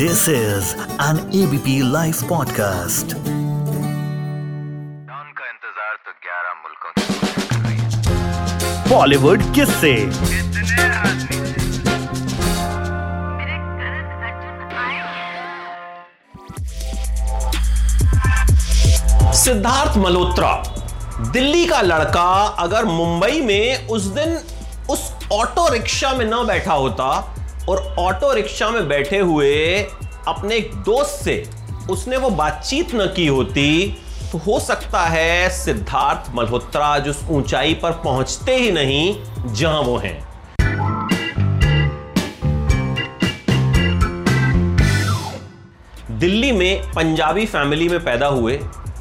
This is an ABP Life podcast. उनका इंतज़ार तो 11 मुल्कों की बॉलीवुड किससे। कितने आदमी मेरे करण अर्जुन आए सिद्धार्थ मल्होत्रा दिल्ली का लड़का अगर मुंबई में उस दिन उस ऑटो रिक्शा में ना बैठा होता और ऑटो रिक्शा में बैठे हुए अपने एक दोस्त से उसने वो बातचीत न की होती तो हो सकता है सिद्धार्थ मल्होत्रा जिस ऊंचाई पर पहुँचते ही नहीं, जहाँ वो हैं। दिल्ली में पंजाबी फैमिली में पैदा हुए,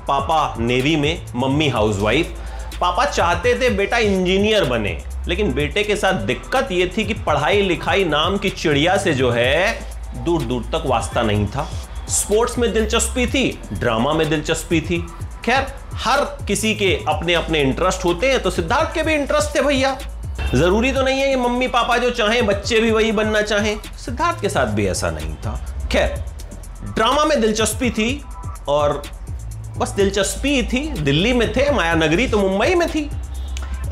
पापा नेवी में, मम्मी हाउसवाइफ पापा चाहते थे बेटा इंजीनियर बने, लेकिन बेटे के साथ दिक्कत यह थी कि पढ़ाई लिखाई नाम की चिड़िया से जो है दूर दूर तक वास्ता नहीं था। स्पोर्ट्स में दिलचस्पी थी, ड्रामा में दिलचस्पी थी। खैर, हर किसी के अपने अपने इंटरेस्ट होते हैं तो सिद्धार्थ के भी इंटरेस्ट थे भैया। ज़रूरी तो नहीं है कि मम्मी पापा जो चाहें, बच्चे भी वही बनना चाहें। सिद्धार्थ के साथ भी ऐसा नहीं था। खैर, ड्रामा में दिलचस्पी थी और बस दिलचस्पी थी, दिल्ली में थे माया नगरी तो मुंबई में थी।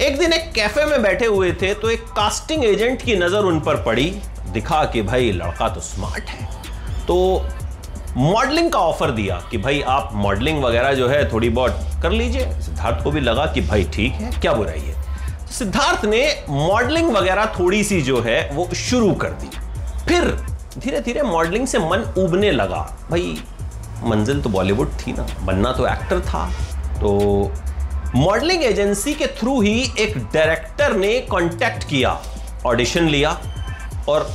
एक दिन एक कैफ़े में बैठे हुए थे तो एक कास्टिंग एजेंट की नज़र उन पर पड़ी, दिखा कि भाई लड़का तो स्मार्ट है। तो मॉडलिंग का ऑफ़र दिया कि भाई आप मॉडलिंग वगैरह जो है थोड़ी बहुत कर लीजिए। सिद्धार्थ को भी लगा कि भाई ठीक है, क्या बुराई है? सिद्धार्थ ने मॉडलिंग वगैरह थोड़ी सी जो है, वो शुरू कर दी। फिर धीरे धीरे मॉडलिंग से मन उबने लगा। भाई मंजिल तो बॉलीवुड थी ना। बनना तो एक्टर था। तो मॉडलिंग एजेंसी के थ्रू ही एक डायरेक्टर ने कांटेक्ट किया ऑडिशन लिया और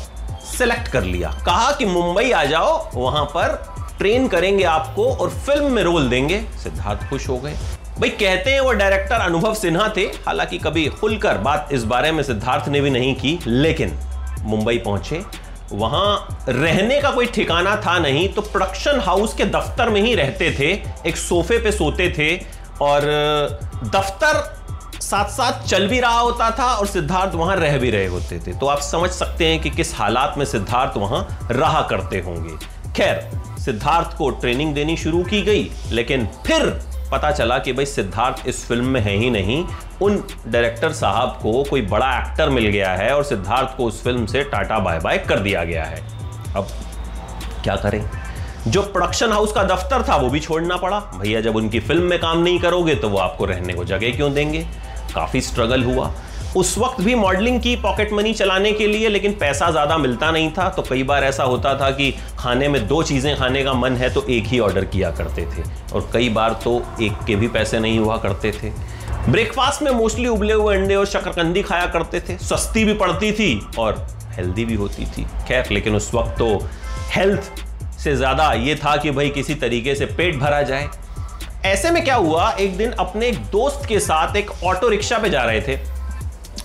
सेलेक्ट कर लिया। कहा कि मुंबई आ जाओ, वहाँ पर ट्रेन करेंगे आपको और फ़िल्म में रोल देंगे। सिद्धार्थ खुश हो गए। भाई, कहते हैं वो डायरेक्टर अनुभव सिन्हा थे, हालाँकि कभी खुलकर बात इस बारे में सिद्धार्थ ने भी नहीं की, लेकिन मुंबई पहुँचे। वहाँ रहने का कोई ठिकाना था नहीं तो प्रोडक्शन हाउस के दफ्तर में ही रहते थे, एक सोफे पे सोते थे, और दफ्तर साथ साथ चल भी रहा होता था और सिद्धार्थ वहाँ रह भी रहे होते थे। तो आप समझ सकते हैं कि किस हालात में सिद्धार्थ वहाँ रहा करते होंगे। खैर, सिद्धार्थ को ट्रेनिंग देनी शुरू की गई, लेकिन फिर पता चला कि भाई सिद्धार्थ इस फ़िल्म में है ही नहीं। उन डायरेक्टर साहब को कोई बड़ा एक्टर मिल गया है और सिद्धार्थ को उस फ़िल्म से टाटा बाय बाय कर दिया गया है। अब क्या करें? जो प्रोडक्शन हाउस का दफ्तर था, वो भी छोड़ना पड़ा। भैया, जब उनकी फ़िल्म में काम नहीं करोगे तो वो आपको रहने को जगह क्यों देंगे? काफ़ी स्ट्रगल हुआ। उस वक्त भी मॉडलिंग की पॉकेट मनी चलाने के लिए, लेकिन पैसा ज़्यादा मिलता नहीं था। तो कई बार ऐसा होता था कि खाने में दो चीज़ें खाने का मन है तो एक ही ऑर्डर किया करते थे। और कई बार तो एक के भी पैसे नहीं हुआ करते थे। ब्रेकफास्ट में मोस्टली उबले हुए अंडे और शकरकंदी खाया करते थे। सस्ती भी पड़ती थी और हेल्दी भी होती थी। खैर, लेकिन उस वक्त तो हेल्थ से ज़्यादा ये था कि भाई किसी तरीके से पेट भरा जाए। ऐसे में क्या हुआ? एक दिन अपने एक दोस्त के साथ एक ऑटो रिक्शा पे जा रहे थे।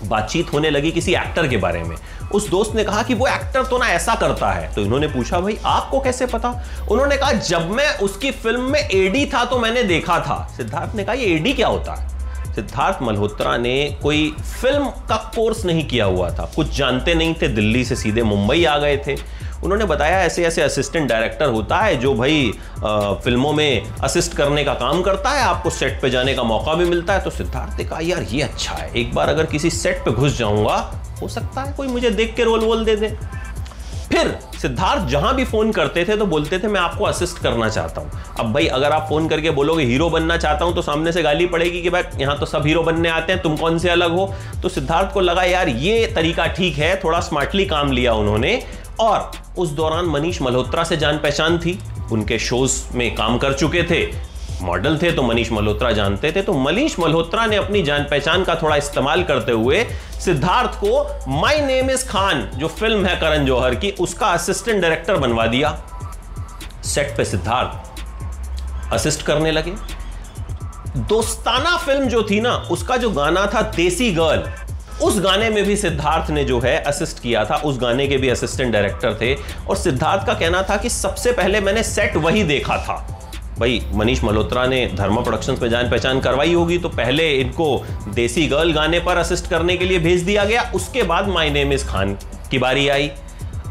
बातचीत होने लगी किसी एक्टर के बारे में। उस दोस्त ने कहा कि वो एक्टर तो ना ऐसा करता है। तो इन्होंने पूछा, भाई, आपको कैसे पता? उन्होंने कहा, जब मैं उसकी फ़िल्म में एडी था तो मैंने देखा था। सिद्धार्थ ने कहा, ये एडी क्या होता है? सिद्धार्थ मल्होत्रा ने कोई फ़िल्म का कोर्स नहीं किया हुआ था। कुछ जानते नहीं थे, दिल्ली से सीधे मुंबई आ गए थे। उन्होंने बताया ऐसे ऐसे असिस्टेंट डायरेक्टर होता है जो भाई आ, फ़िल्मों में असिस्ट करने का काम करता है आपको सेट पे जाने का मौका भी मिलता है। तो सिद्धार्थ ने कहा यार ये अच्छा है। एक बार अगर किसी सेट पे घुस जाऊँगा हो सकता है कोई मुझे देख के रोल वोल दे दे। फिर सिद्धार्थ जहाँ भी फ़ोन करते थे तो बोलते थे मैं आपको असिस्ट करना चाहता हूँ। अब भाई अगर आप फ़ोन करके बोलोगे हीरो बनना चाहता हूँ तो सामने से गाली पड़ेगी कि भाई यहाँ तो सब हीरो बनने आते हैं तुम कौन से अलग हो? तो सिद्धार्थ को लगा यार ये तरीका ठीक है थोड़ा स्मार्टली काम लिया उन्होंने और उस दौरान मनीष मल्होत्रा से जान पहचान थी। उनके शोज़ में काम कर चुके थे। मॉडल थे तो मनीष मल्होत्रा जानते थे। तो मनीष मल्होत्रा ने अपनी जान पहचान का थोड़ा इस्तेमाल करते हुए सिद्धार्थ को माय नेम इज़ खान जो फ़िल्म है करण जौहर की, उसका असिस्टेंट डायरेक्टर बनवा दिया। सेट पे सिद्धार्थ असिस्ट करने लगे। दोस्ताना फ़िल्म जो थी ना, उसका जो गाना था, देसी गर्ल उस गाने में भी सिद्धार्थ ने जो है असिस्ट किया था। उस गाने के भी असिस्टेंट डायरेक्टर थे। और सिद्धार्थ का कहना था कि सबसे पहले मैंने सेट वही देखा था। भाई, मनीष मल्होत्रा ने धर्मा प्रोडक्शंस में जान पहचान करवाई होगी तो पहले इनको देसी गर्ल गाने पर असिस्ट करने के लिए भेज दिया गया। उसके बाद माय नेम इज़ खान की बारी आई।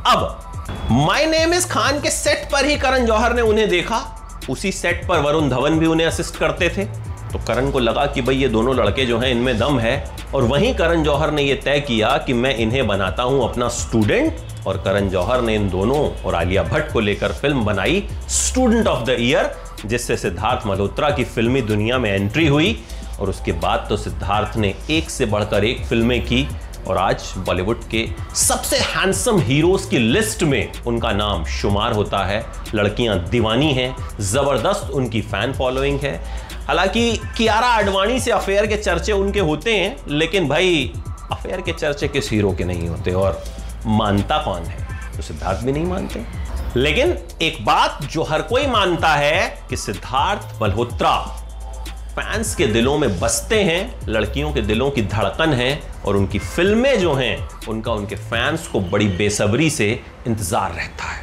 अब माई नेम इज़ खान के सेट पर ही करण जौहर ने उन्हें देखा। उसी सेट पर वरुण धवन भी उन्हें असिस्ट करते थे। तो करण को लगा कि भाई ये दोनों लड़के जो हैं इनमें दम है और वहीं करण जौहर ने ये तय किया कि मैं इन्हें बनाता हूँ अपना स्टूडेंट और करण जौहर ने इन दोनों और आलिया भट्ट को लेकर फ़िल्म बनाई स्टूडेंट ऑफ़ द ईयर जिससे सिद्धार्थ मल्होत्रा की फिल्मी दुनिया में एंट्री हुई और उसके बाद तो सिद्धार्थ ने एक से बढ़कर एक फ़िल्में की और आज बॉलीवुड के सबसे हैंडसम हीरोज की लिस्ट में उनका नाम शुमार होता है। लड़कियाँ दीवानी हैं, ज़बरदस्त उनकी फ़ैन फॉलोइंग है। हालाँकि कियारा आडवाणी से अफेयर के चर्चे उनके होते हैं, लेकिन भाई, अफेयर के चर्चे किस हीरो के नहीं होते और मानता कौन है? तो सिद्धार्थ भी नहीं मानते। लेकिन एक बात जो हर कोई मानता है कि सिद्धार्थ मल्होत्रा फैंस के दिलों में बसते हैं, लड़कियों के दिलों की धड़कन है और उनकी फ़िल्में जो हैं, उनका उनके फैंस को बड़ी बेसब्री से इंतज़ार रहता है।